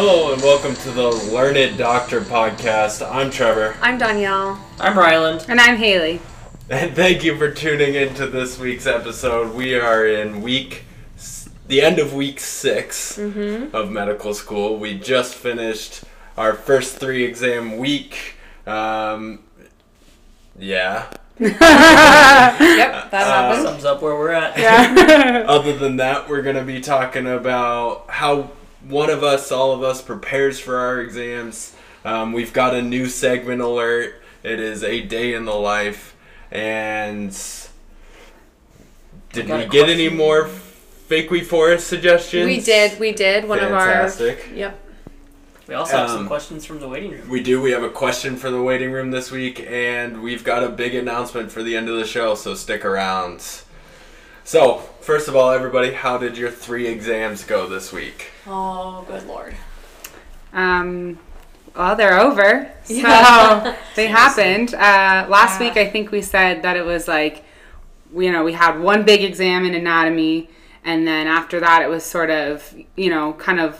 Hello and welcome to the Learned Doctor podcast. I'm Trevor, I'm Danielle. I'm Ryland. And I'm Haley. and thank you for tuning into this week's episode. We are in week, the end of week 6 of medical school. We just finished our first three exam week. Um, yeah. Yep, that Uh. Sums up where we're at. Yeah. Other than that, we're going to be talking about how one of us, all of us, prepares for our exams. Um, we've got a new segment alert. It is a day in the life. And did we get any more fake week forest suggestions? We did. We did. One Fantastic. of our. Yep. We also have Um, some questions from the waiting room. We do. We have a question for the waiting room this week, and we've got a big announcement for the end of the show, so stick around. So, first of all, everybody, how did your three exams go this week? Oh, good lord. Um, well, they're over. So Yeah. they happened. Uh, last Yeah. week, I think we said that it was like, you know, we had one big exam in anatomy, and then after that, it was sort of, you know, kind of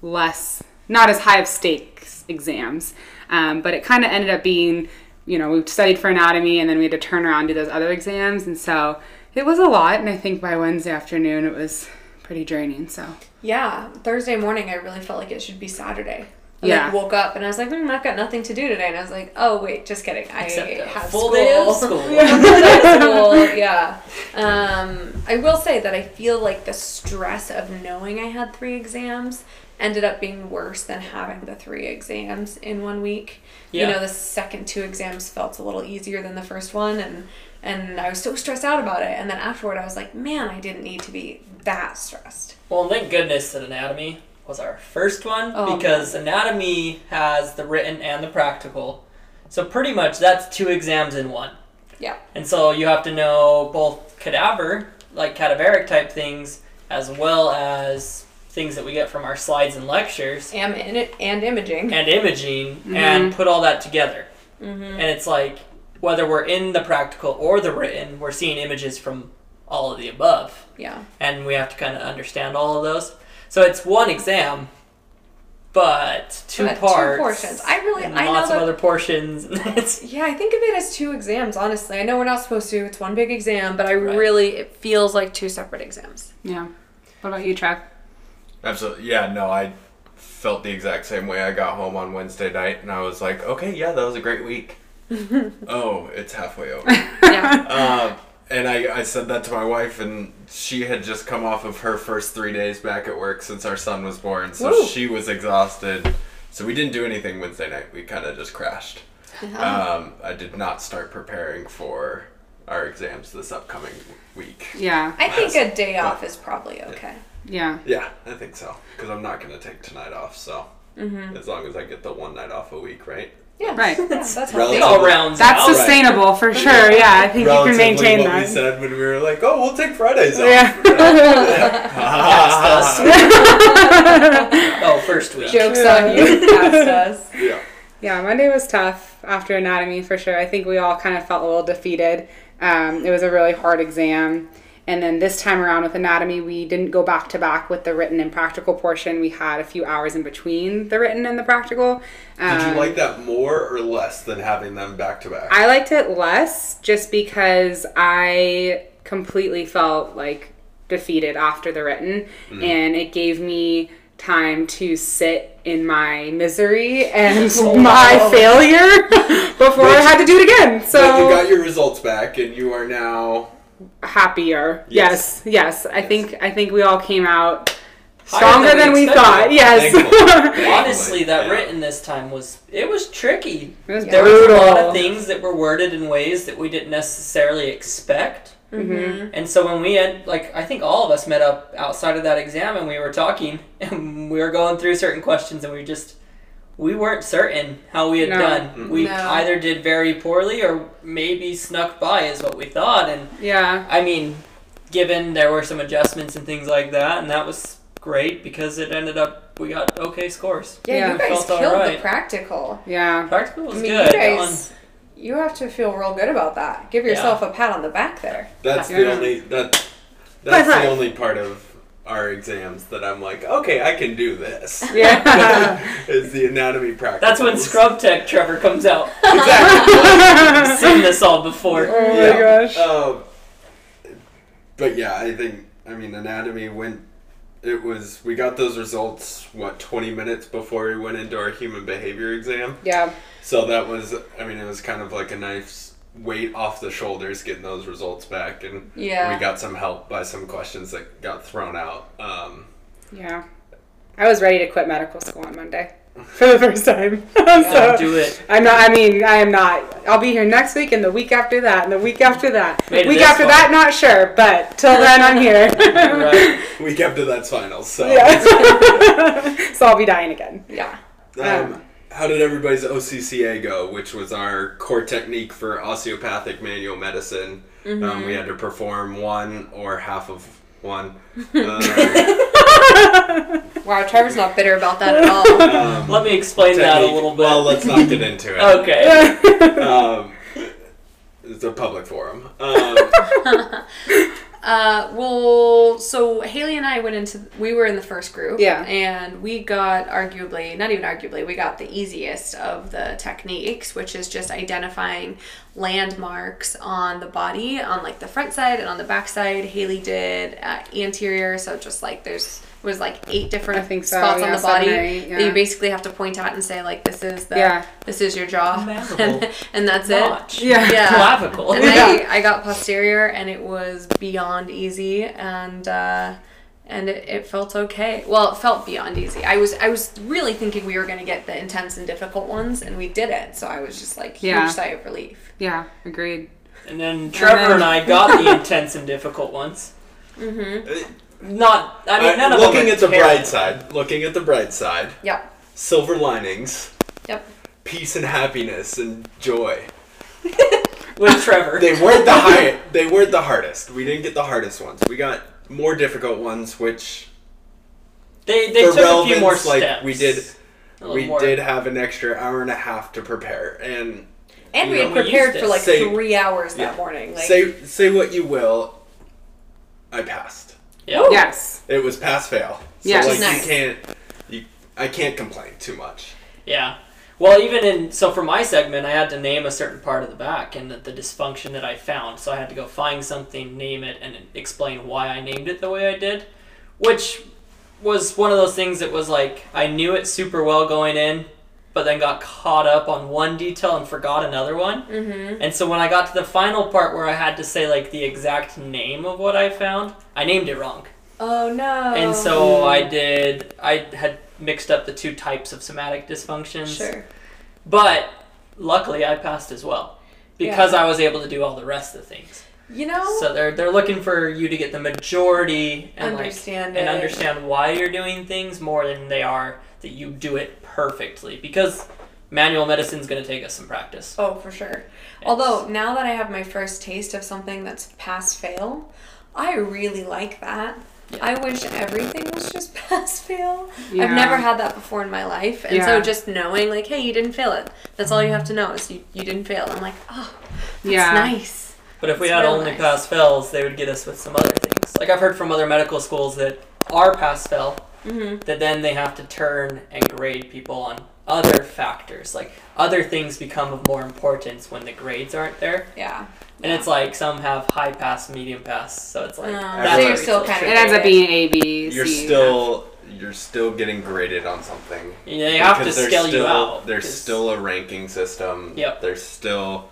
less, not as high of stakes exams. Um, but it kind of ended up being, you know, we studied for anatomy, and then we had to turn around and do those other exams, and so it was a lot. And I think by Wednesday afternoon, it was pretty draining. So Yeah, Thursday morning, I really felt like it should be Saturday. I Yeah. like, woke up and I was like, hmm, I've got nothing to do today. And I was like, oh, wait, just kidding. I Except have full school. day of school. Full day of school, yeah. Um, I will say that I feel like the stress of knowing I had three exams ended up being worse than having the three exams in one week. Yeah. You know, the second two exams felt a little easier than the first one, and and I was so stressed out about it. And then afterward, I was like, man, I didn't need to be that stressed. Well, thank goodness that anatomy was our first one Oh, because anatomy has the written and the practical. So pretty much that's two exams in one. Yeah. And so you have to know both cadaver, like cadaveric type things, as well as things that we get from our slides and lectures And and, and imaging. and imaging mm-hmm. and put all that together. Mm-hmm. And it's like whether we're in the practical or the written, we're seeing images from all of the above. Yeah. and we have to kind of understand all of those. So it's one exam, but two But two parts. portions. I really- and I know lots of other portions. Yeah, I think of it as two exams, honestly. I know we're not supposed to, it's one big exam, but I Right. really, it feels like two separate exams. yeah. What about you, Trev? Absolutely. Yeah, no, I felt the exact same way. I got home on Wednesday night and I was like, okay, yeah, that was a great week. oh, it's halfway over. Yeah. uh, and I, I said that to my wife, and she had just come off of her first three days back at work since our son was born, so Woo. she was exhausted. So we didn't do anything Wednesday night. We kind of just crashed. Um, I did not start preparing for our exams this upcoming week. Yeah. I think a day off is probably okay. Yeah. Yeah, I think so. Because I'm not going to take tonight off, so as long as I get the one night off a week, right? Yeah. Right. Yeah, that's it healthy. All rounds That's out. Right. sustainable for sure. Yeah, I think you can Relatively maintain what that. we said when we were like, oh, we'll take Fridays off. Yeah. Past oh, first week. Jokes on you, past us. yeah. Yeah, Monday was tough after anatomy for sure. I think we all kind of felt a little defeated. Um, it was a really hard exam. And then this time around with anatomy, we didn't go back to back with the written and practical portion. We had a few hours in between the written and the practical. Did you Um, like that more or less than having them back to back? I liked it less just because I completely felt like defeated after the written, Mm. and it gave me time to sit in my misery and Oh, my failure before I had to do it again. But you got your results back, and you are now. Happier. Yes. Yes, yes. I Yes. think I think we all came out stronger than than we we expected. thought. Yes. Honestly, that Yeah. written this time was it was tricky. it was There was a lot of things that were worded in ways that we didn't necessarily expect. Mhm. And so when we had, like, I think all of us met up outside of that exam and we were talking and we were going through certain questions and we just, we weren't certain how we had No. done. We No. either did very poorly or maybe snuck by is what we thought. And Yeah. I mean, given there were some adjustments and things like that, and that was great because it ended up, we got okay scores. Yeah, Yeah. you guys Felt killed alright. the practical. Yeah. Practical was I mean, good. you guys, you have to feel real good about that. Give yourself a pat on the back there. That's Yeah. the only that. That's the only part of our exams that I'm like, okay, I can do this. Yeah. is the anatomy practice. That's when Scrub Tech Trevor comes out. Exactly. Seen this all before. Oh my Yeah. gosh. Um, but yeah, I think I mean anatomy went. It was we got those results what twenty minutes before we went into our human behavior exam. Yeah. So that was I mean it was kind of like a nice weight off the shoulders getting those results back, and Yeah. we got some help by some questions that got thrown out. Um, Yeah. I was ready to quit medical school on Monday for the first time. so Don't do it. I'm not. I mean, I am not. I'll be here next week and the week after that and the week after that. Made week after far. that, not sure, but till then, I'm here. Right. we kept to that's finals. So Yeah. so I'll be dying again. Yeah. Um, how did everybody's OCCA go, which was our core technique for osteopathic manual medicine? Um, we had to perform one or half of one. Uh, Wow, Trevor's not bitter about that at all. um, Let me explain that a little bit. Well, let's not get into it. okay. Um, it's a public forum. Uh, well, so Haley and I went into, we were in the first group. Yeah. And we got arguably, not even arguably, we got the easiest of the techniques, which is just identifying landmarks on the body, on like the front side and on the back side. Haley did uh, anterior, so just like there's, was like eight different I think so, spots on the body seven or that you basically have to point at and say like this is the Yeah. this is your jaw and, and that's it. Yeah. Yeah. Clavicle. And Yeah. I, I got posterior and it was beyond easy and uh, and it, it felt okay. Well, it felt beyond easy. I was I was really thinking we were gonna get the intense and difficult ones and we did it So I was just like huge Yeah. sigh of relief. Yeah. Agreed. And then Trevor then- and I got the intense and difficult ones. Not, I mean, none of looking them are at the terrible. bright side, looking at the bright side, Yep. silver linings, Yep. peace and happiness and joy. With Trevor. They weren't the high. They weren't the hardest. We didn't get the hardest ones. We got more difficult ones, which They, they for took a few relevance, more like, steps. we did- A little we more. did have an extra hour and a half to prepare. And And we You had know, we prepared used for it. like Say- three hours that Yeah. morning. Like say say what you will, I passed. Yeah. Yes. It was pass fail. So Yes. like Nice. you can't. You, I can't complain too much. Yeah. Well, even in so for my segment, I had to name a certain part of the back and the, the dysfunction that I found. So I had to go find something, name it, and explain why I named it the way I did, which was one of those things that was like I knew it super well going in, but then got caught up on one detail and forgot another one. mm-hmm. And so when I got to the final part where I had to say like the exact name of what I found, I named it wrong. Oh no. And so I did. I had mixed up the two types of somatic dysfunctions. Sure. But luckily, I passed as well because I was able to do all the rest of the things. You know. So they're they're looking for you to get the majority and Understand like, and understand why you're doing things more than they are that you do it perfectly because manual medicine is going to take us some practice. Oh, for sure. Although now that I have my first taste of something that's pass fail, I really like that. I wish everything was just pass fail. Yeah. I've never had that before in my life. And so just knowing like, hey, you didn't fail it. That's all you have to know is you, you didn't fail. I'm like, oh, that's Yeah. nice. But if we It's had only nice. pass fails, they would get us with some other things. Like I've heard from other medical schools that are pass fail, Mm-hmm. that then they have to turn and grade people on other factors. Like other things become of more importance when the grades aren't there. Yeah. And it's like some have high pass, medium pass, so it's like that's so you're still kinda. It ends up being A, B, You're C, still you're still getting graded on something. Yeah, they have to Because there's scale still, you out. There's 'cause- still a ranking system. Yep. There's still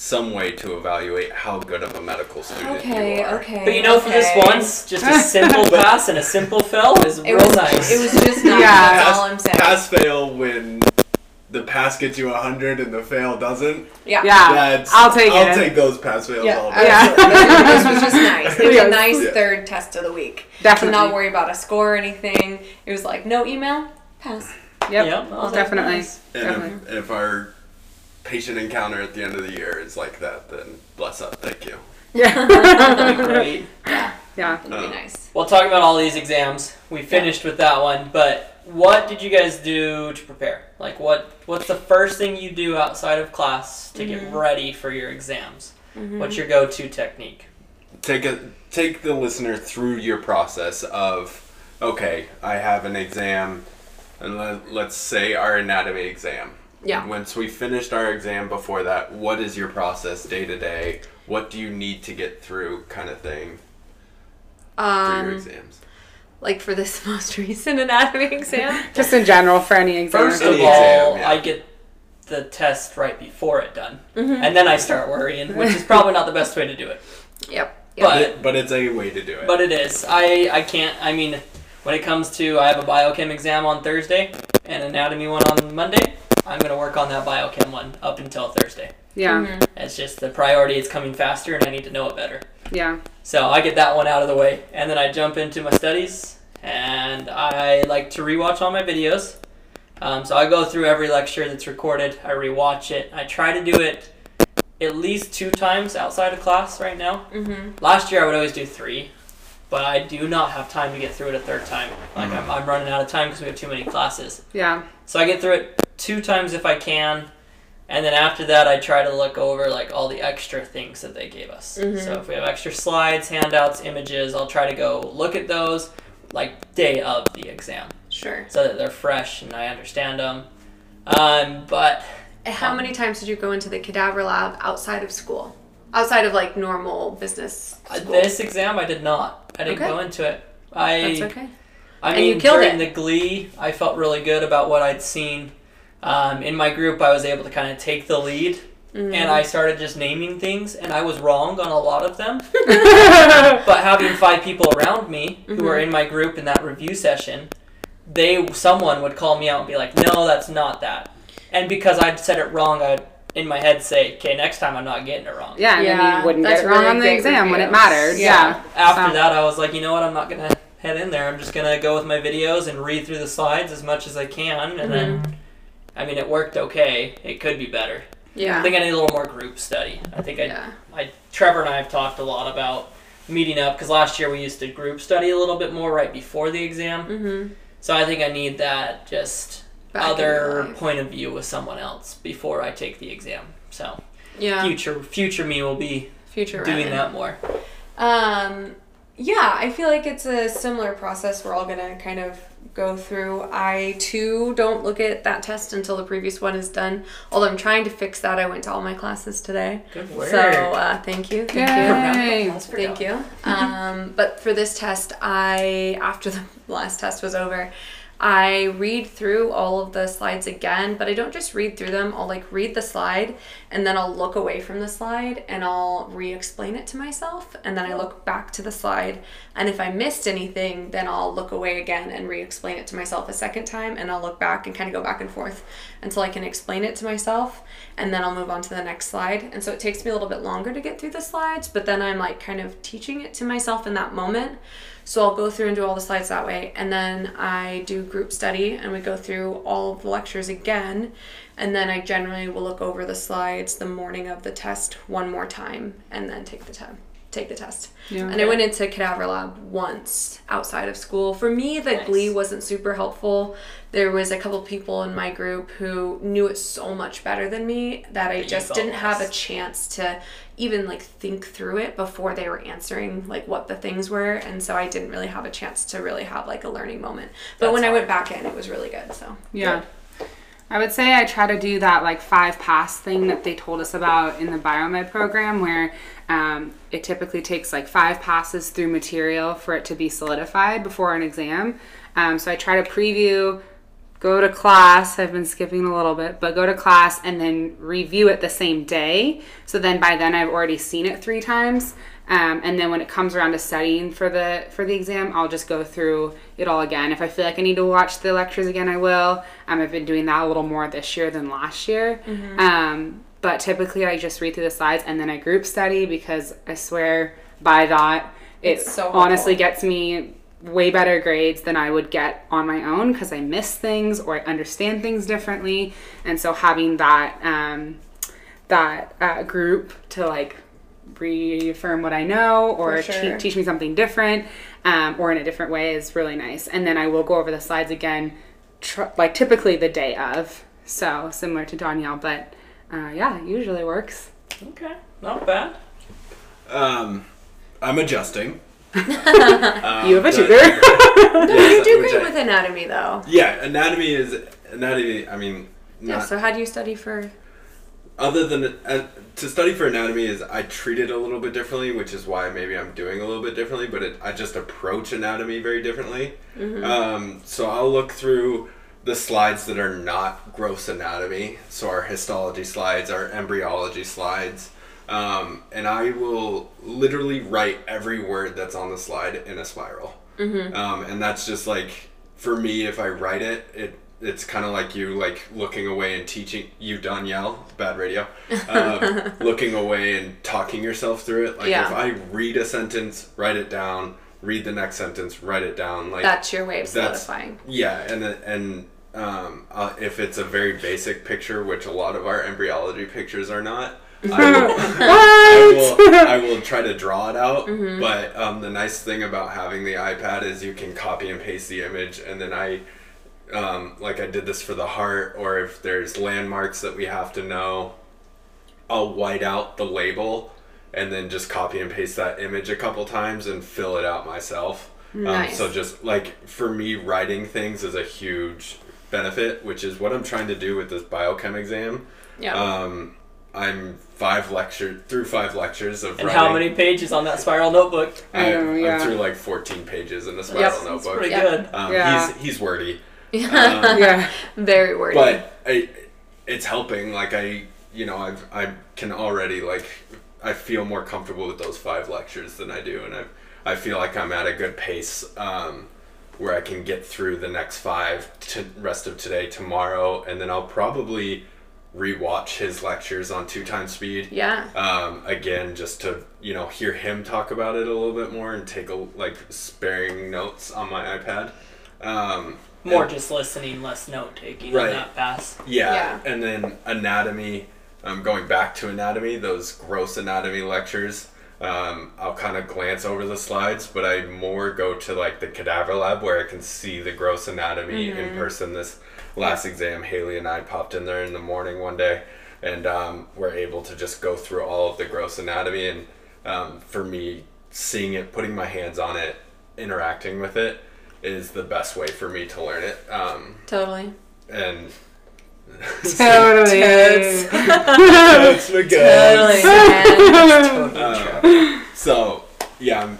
some way to evaluate how good of a medical student Okay, you are. okay. okay. But you know, for this okay. once, just a simple pass and a simple fail is It real was, nice. it was just nice. Yeah. That's all I'm saying. Pass fail when the pass gets you 100 and the fail doesn't. yeah. Yeah. That's I'll take I'll it. take those pass fails Yeah, all day. Yeah. absolutely. this was just nice. It was a nice Yeah. third test of the week. Definitely. To not worry about a score or anything. It was like no email, pass. Yep. Yep, no, that's Definitely. nice. And Definitely. if, if our patient encounter at the end of the year is like that, then bless up. Thank you. That'd be Yeah. great. yeah. It'd Oh. be nice. Well, talking about all these exams, we finished with that one. But what did you guys do to prepare? Like, what what's the first thing you do outside of class to get Mhm. ready for your exams? Mhm. What's your go-to technique? take a take the listener through your process of okay, I have an exam, and let, let's say our anatomy exam. Yeah. Once we finished our exam before that, what is your process day to day? What do you need to get through, kind of thing, for your Um, exams? like for this most recent anatomy exam. Just in general for any exam. First Any of exam, all, yeah. I get the test right before it done, Mm-hmm. and then I start worrying, which is probably not the best way to do it. Yep. But- But, it, but it's a way to do it. But it is. I I can't. I mean, when it comes to, I have a biochem exam on Thursday and anatomy one on Monday. I'm gonna work on that biochem one up until Thursday. Yeah, Mm-hmm. It's just the priority. It's coming faster, and I need to know it better. yeah, So I get that one out of the way, and then I jump into my studies, and I like to rewatch all my videos. Um, so I go through every lecture that's recorded. I rewatch it. I try to do it at least two times outside of class right now. Mm-hmm. Last year I would always do three, but I do not have time to get through it a third time. Like I'm, I'm running out of time because we have too many classes. yeah, So I get through it two times if I can, and then after that I try to look over like all the extra things that they gave us. Mhm. So if we have extra slides, handouts, images, I'll try to go look at those like day of the exam Sure. so that they're fresh and I understand them. Um, but How Um, many times did you go into the cadaver lab outside of school? Outside of like normal business uh, school? this exam I did not. I didn't Okay. go into it. I That's okay. I And mean, you killed during it. the Glee, I felt really good about what I'd seen. Um, in my group, I was able to kind of take the lead, Mm-hmm. and I started just naming things, and I was wrong on a lot of them. but having five people around me who were Mm-hmm. in my group in that review session, they someone would call me out and be like, "No, that's not that," and because I'd said it wrong, I'd in my head say, "Okay, next time I'm not getting it wrong." yeah. And then Yeah, you wouldn't that's get it wrong really on the great exam when it review. mattered. Yeah. Yeah. After So- that, I was like, you know what? I'm not gonna head in there. I'm just gonna go with my videos and read through the slides as much as I can, and then, I mean, it worked okay. It could be better. Yeah. I think I need a little more group study. I think I, Yeah. I Trevor and I have talked a lot about meeting up because last year we used to group study a little bit more right before the exam. Mm-hmm. So I think I need that just Back other point of view with someone else before I take the exam. So Yeah. future future me will be Future doing Ryland. that more. Um, yeah, I feel like it's a similar process we're all gonna kind of go through. I too don't look at that test until the previous one is done. Although I'm trying to fix that. I went to all my classes today. Good work. So uh, thank you. Thank you. Yay. That's for Thank you. Um, but for this test, I after the last test was over, I read through all of the slides again, but I don't just read through them. I'll like read the slide and then I'll look away from the slide and I'll re-explain it to myself and then I look back to the slide and if I missed anything, then I'll look away again and re-explain it to myself a second time and I'll look back and kind of go back and forth until I can explain it to myself and then I'll move on to the next slide. And so it takes me a little bit longer to get through the slides, but then I'm like kind of teaching it to myself in that moment. So I'll go through and do all the slides that way. And then I do group study and we go through all of the lectures again. And then I generally will look over the slides the morning of the test one more time and then take the time. Take the test. Yeah. And I went into cadaver lab once outside of school. For me, the Nice. glee wasn't super helpful. There was a couple people in my group who knew it so much better than me that I just didn't have a chance to even like think through it before they were answering like what the things were and so I didn't really have a chance to really have like a learning moment. But That's when I went back in it was really good. So Yeah. I would say I try to do that like five pass thing that they told us about in the biomed program, where um, it typically takes like five passes through material for it to be solidified before an exam. Um, so I try to preview, go to class. I've been skipping a little bit, but go to class and then review it the same day. So then by then I've already seen it three times. Um, and then when it comes around to studying for the for the exam, I'll just go through it all again. If I feel like I need to watch the lectures again, I will. Um, I've been doing that a little more this year than last year. Um, but typically, I just read through the slides and then I group study because I swear by that it so honestly gets me way better grades than I would get on my own because I miss things or I understand things differently. And so having that um, that uh, group to like reaffirm what I know or For te- teach me something different um, or in a different way is really nice. And then I will go over the slides again, tr- like typically the day of. So similar to Danielle, but uh, yeah, usually works. Okay, not bad. Um, I'm adjusting. Um, You have a but- tutor. you do great I- with anatomy though. Yeah, anatomy is anatomy. I mean, Yeah. So how do you study for? Other than uh, to study for anatomy is I treat it a little bit differently, which is why maybe I'm doing a little bit differently. But it, I just approach anatomy very differently. Um, so I'll look through the slides that are not gross anatomy, so our histology slides, our embryology slides. Um, and I will literally write every word that's on the slide in a spiral. Um, and that's just like for me, if I write it, it it's kind of like you like looking away and teaching you Danielle, bad radio, um, looking away and talking yourself through it. Like Yeah. if I read a sentence, write it down, read the next sentence, write it down. Like That's your way of solidifying. yeah, and and um, uh, if it's a very basic picture, which a lot of our embryology pictures are not, I will, I will, I will try to draw it out. Mm-hmm. But um, the nice thing about having the iPad is you can copy and paste the image, and then I, um, like I did this for the heart, or if there's landmarks that we have to know, I'll white out the label and then just copy and paste that image a couple times and fill it out myself. Nice. Um, so just like for me, writing things is a huge benefit, which is what I'm trying to do with this biochem exam. Yeah. Um, I'm five lecture through five lectures of And writing. how many pages on that spiral notebook? I know, I'm, yeah. I'm through like 14 pages in the spiral Yep, That's notebook. pretty Yeah. good. Um, Yeah. He's he's wordy. Yeah. Very wordy. but I, it's helping. Like I, you know, I've I can already like I feel more comfortable with those five lectures than I do, and I I feel like I'm at a good pace um, where I can get through the next five to rest of today, tomorrow, and then I'll probably rewatch his lectures on two times speed. yeah. Um, again, just to you know hear him talk about it a little bit more and take a like sparing notes on my iPad. Um, More and- just listening, less note taking Right. on that pass. yeah. Yeah. And then anatomy, um, going back to anatomy, those gross anatomy lectures, um, I'll kind of glance over the slides, but I more go to like the cadaver lab where I can see the gross anatomy in person. This last exam, Haley and I popped in there in the morning one day and um, we're able to just go through all of the gross anatomy. And um, for me, seeing it, putting my hands on it, interacting with it is the best way for me to learn it. Um, Totally. and Totally. That's my guy. Totally. man. Uh, so yeah, I'm,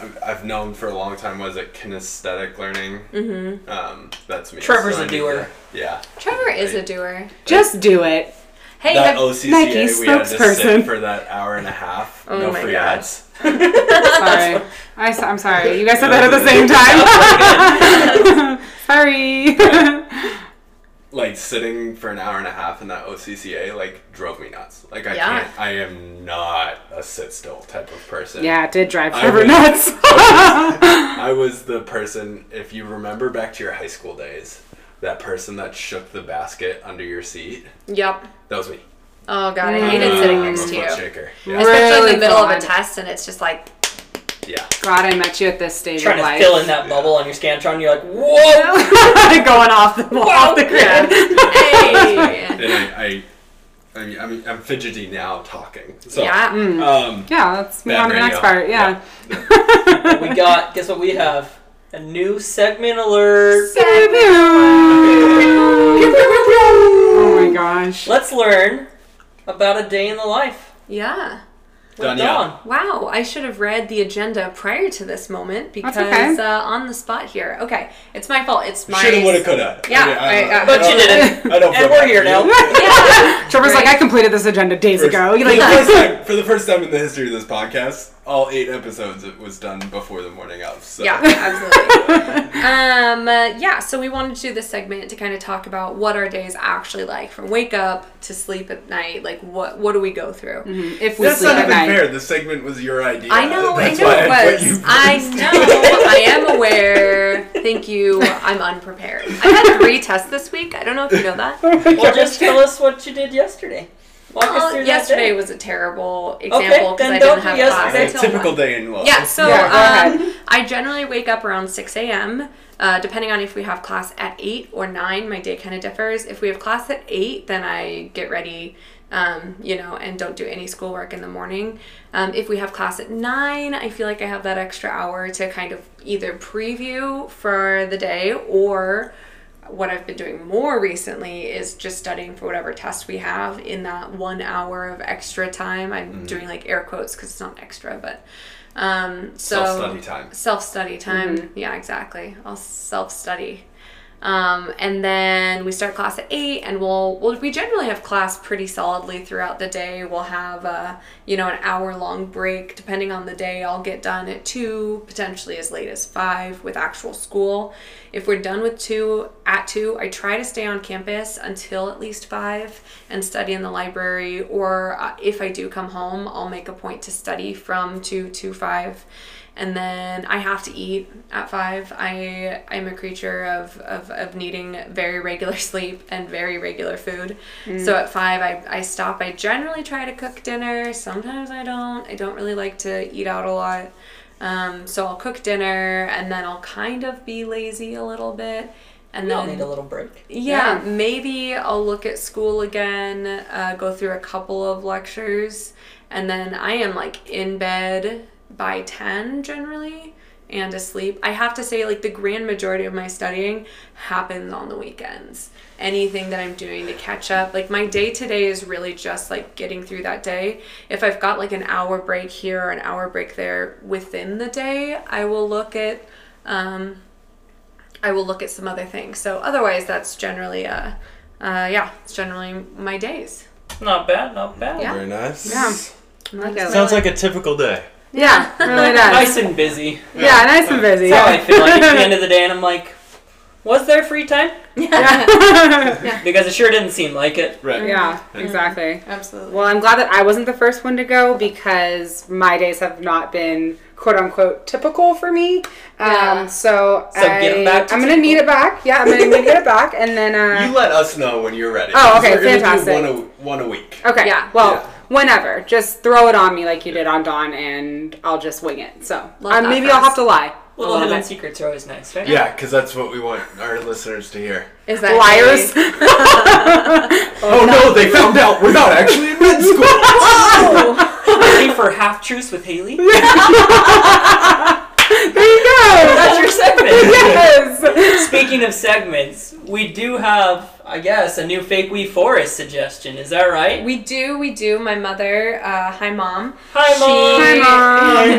I'm, I've known for a long time. Was it kinesthetic learning? Mm-hmm. Um, that's me. Trevor's So a I need doer. to- yeah. Trevor is a doer. Just do it. Hey, That OCCA Nike we had to sit spokesperson. for that hour and a half. Oh no my free God. ads. Sorry. I, am sorry. You guys said that at the same time. sorry. Like sitting for an hour and a half in that OCCA like drove me nuts. Like I Yeah. can't. I am not a sit still type of person. yeah, it did drive I Trevor was- nuts. I was the person, if you remember back to your high school days, that person that shook the basket under your seat. Yep. That was me. Oh god, I hated sitting next to you. shaker. Yeah. Especially in Really the middle of a God. test and it's just like yeah. God, I met you at this stage Trying of to life. fill in that bubble on your Scantron, you're like, whoa! Going off the, off the grid. hey. And I, I, I mean, I mean, I'm fidgety now talking. So, yeah. Um, Yeah, let's move Bad on to the next radio. part. Yeah. we got, guess what we have? A new segment alert. Oh my gosh. Let's learn about a day in the life Yeah. with Danielle. Dawn. Wow, I should have read the agenda prior to this moment because okay. uh, on the spot here. Okay, it's my fault. It's my shoulda, woulda, coulda. Yeah, I, I- I- But you didn't. I don't And we're here now. you. Yeah. Trevor's like, I completed this agenda days First- ago. for, You're the like, time, for the first time in the history of this podcast, all eight episodes it was done before the morning of. So. Yeah, absolutely. um, uh, yeah, so we wanted to do this segment to kind of talk about what our day is actually like, from wake up to sleep at night. Like, what what do we go through? if we That's sleep not at even night. fair. The segment was your idea. I know, That's I know why it I put was. you I know, I am aware. Thank you. I'm unprepared. I had three tests this week. I don't know if you know that. Well, just tell us what you did yesterday. Walk us Well, through that yesterday day. was a terrible example because then I don't didn't do have yesterday. class A until typical one. day in law. Yeah, so Yeah, um. I generally wake up around 6 a.m. Uh, depending on if we have class at 8 or 9, my day kind of differs. If we have class at 8, then I get ready, um, you know, and don't do any schoolwork in the morning. Um, if we have class at 9, I feel like I have that extra hour to kind of either preview for the day or what I've been doing more recently is just studying for whatever test we have in that one hour of extra time. I'm doing like air quotes because it's not extra, but um, so Self-study time. Self study time. Yeah, exactly. I'll self study. Um, and then we start class at eight, and we'll, we'll we generally have class pretty solidly throughout the day. We'll have uh, you know an hour long break depending on the day. I'll get done at two, potentially as late as five with actual school. If we're done with two at two, I try to stay on campus until at least five and study in the library. Or uh, if I do come home, I'll make a point to study from two to five and then I have to eat at five. I I'm a creature of, of, of needing very regular sleep and very regular food. So at five I, I stop. I generally try to cook dinner. Sometimes I don't. I don't really like to eat out a lot. Um, so I'll cook dinner and then I'll kind of be lazy a little bit. And We all need a little break. yeah, Yeah. maybe I'll look at school again, uh, go through a couple of lectures, and then I am like in bed by 10 generally and asleep. I have to say, like, the grand majority of my studying happens on the weekends. Anything that I'm doing to catch up, like, my day to day is really just like getting through that day. If I've got like an hour break here or an hour break there within the day, I will look at, um, I will look at some other things. So otherwise, that's generally uh, uh, yeah, it's generally my days. Not bad, not bad. Yeah. Very nice. Yeah. Sounds like a typical day. Yeah, really does. Nice and busy. Yeah, nice and busy. That's how I feel like at the end of the day, and I'm like, was there free time? yeah. Because it sure didn't seem like it. Right. yeah, exactly. Absolutely. Well, I'm glad that I wasn't the first one to go because my days have not been quote unquote typical for me. Yeah. Um, so So get 'em I, back to I'm gonna need it back. Yeah, I'm gonna need it back, and then uh, You let us know when you're ready. Oh, okay, We're gonna fantastic. Do one a, one a week. okay. Yeah. Well, Yeah. Whenever, just throw it on me like you did on Dawn, and I'll just wing it. So um, maybe for I'll have to lie. a Little little hidden bit. secrets are always nice, right? Yeah, because that's what we want our listeners to hear. Is that Liars. Oh, no, they found out we're not actually in med school. Ready for half truths with Haley? there you go. That's your segment. yes. Speaking of segments, we do have, I guess, a new fake wee forest suggestion. Is that right? We do, we do. My mother, uh, hi mom. Hi, She- Mom.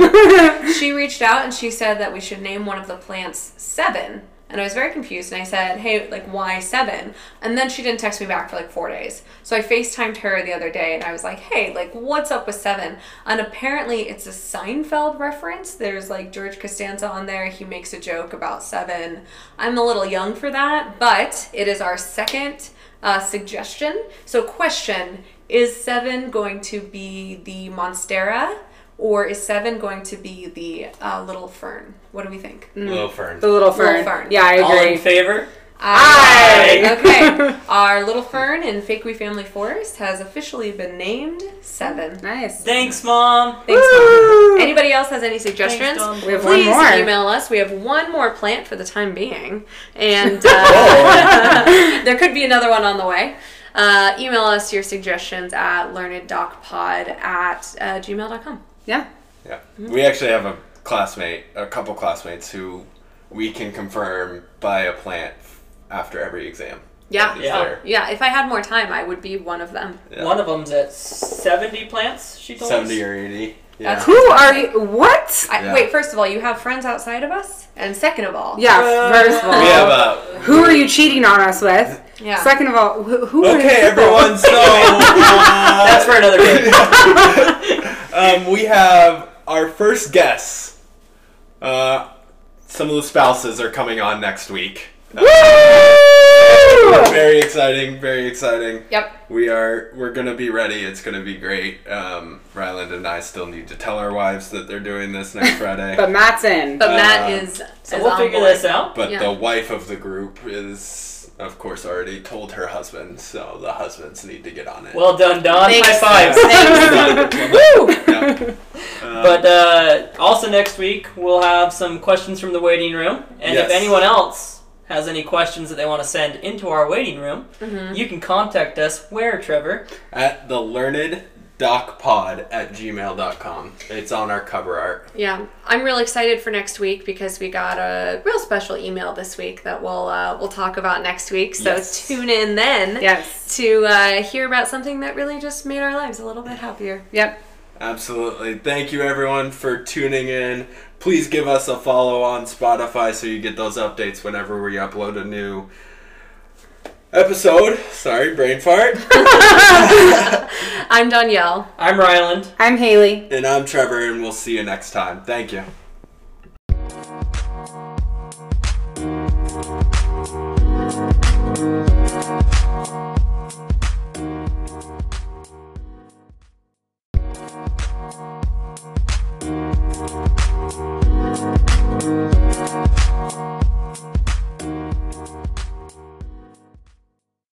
Hi, mom. She reached out and she said that we should name one of the plants Seven. And I was very confused and I said, hey, like, why seven? And then she didn't text me back for like four days. So I FaceTimed her the other day and I was like, hey, like, what's up with seven? And apparently it's a Seinfeld reference. There's like George Costanza on there. He makes a joke about seven. I'm a little young for that, but it is our second uh, suggestion. So, question Is seven going to be the Monstera? Or is seven going to be the uh, little fern? What do we think? Little fern. The little fern. Little fern. Yeah, I agree. All in favor? Aye. Okay. Our little fern in Fake We Family Forest has officially been named Seven. Nice. Thanks, Mom. Thanks, Woo! Mom. Anybody else has any suggestions? Dom. We have one more. Please more. email us. We have one more plant for the time being, and uh, there could be another one on the way. Uh, email us your suggestions at learneddocpod at uh, gmail.com. Yeah. Yeah. We actually have a classmate, a couple classmates who we can confirm buy a plant after every exam. Yeah. Yeah. there. Yeah, if I had more time, I would be one of them. Yeah. One of them's at 70 plants, she told 70 us. or 80. Yeah. Who are you? What? I, Yeah. Wait, first of all, you have friends outside of us, and second of all, Yeah. Uh, First of all, we have a. who are you cheating on us with? yeah. Second of all, who, who are Okay, you? everyone, so. uh, That's for another day. um, we have our first guests. Uh, some of the spouses are coming on next week. Woo! Very exciting, very exciting. Yep. We are we're gonna be ready. It's gonna be great. Um, Ryland and I still need to tell our wives that they're doing this next Friday. But Matt's in. But Matt Uh, is. So is we'll figure board. this out. But Yeah. the wife of the group is of course, already told her husband, so the husbands need to get on it. Well done, Don. Thanks. High fives. Thanks. Woo! Yeah. Um, But uh, also next week we'll have some questions from the waiting room, and Yes. if anyone else has any questions that they want to send into our waiting room, Mm-hmm. you can contact us. Where, Trevor? at the learned docpod at gmail.com. It's on our cover art. Yeah, I'm real excited for next week because we got a real special email this week that we'll uh, we'll talk about next week. So Yes. tune in then Yes. to uh, hear about something that really just made our lives a little bit happier. Yep. Absolutely. Thank you, everyone, for tuning in. Please give us a follow on Spotify so you get those updates whenever we upload a new episode. Sorry, brain fart. I'm Danielle. I'm Ryland. I'm Haley. and I'm Trevor, and we'll see you next time. Thank you.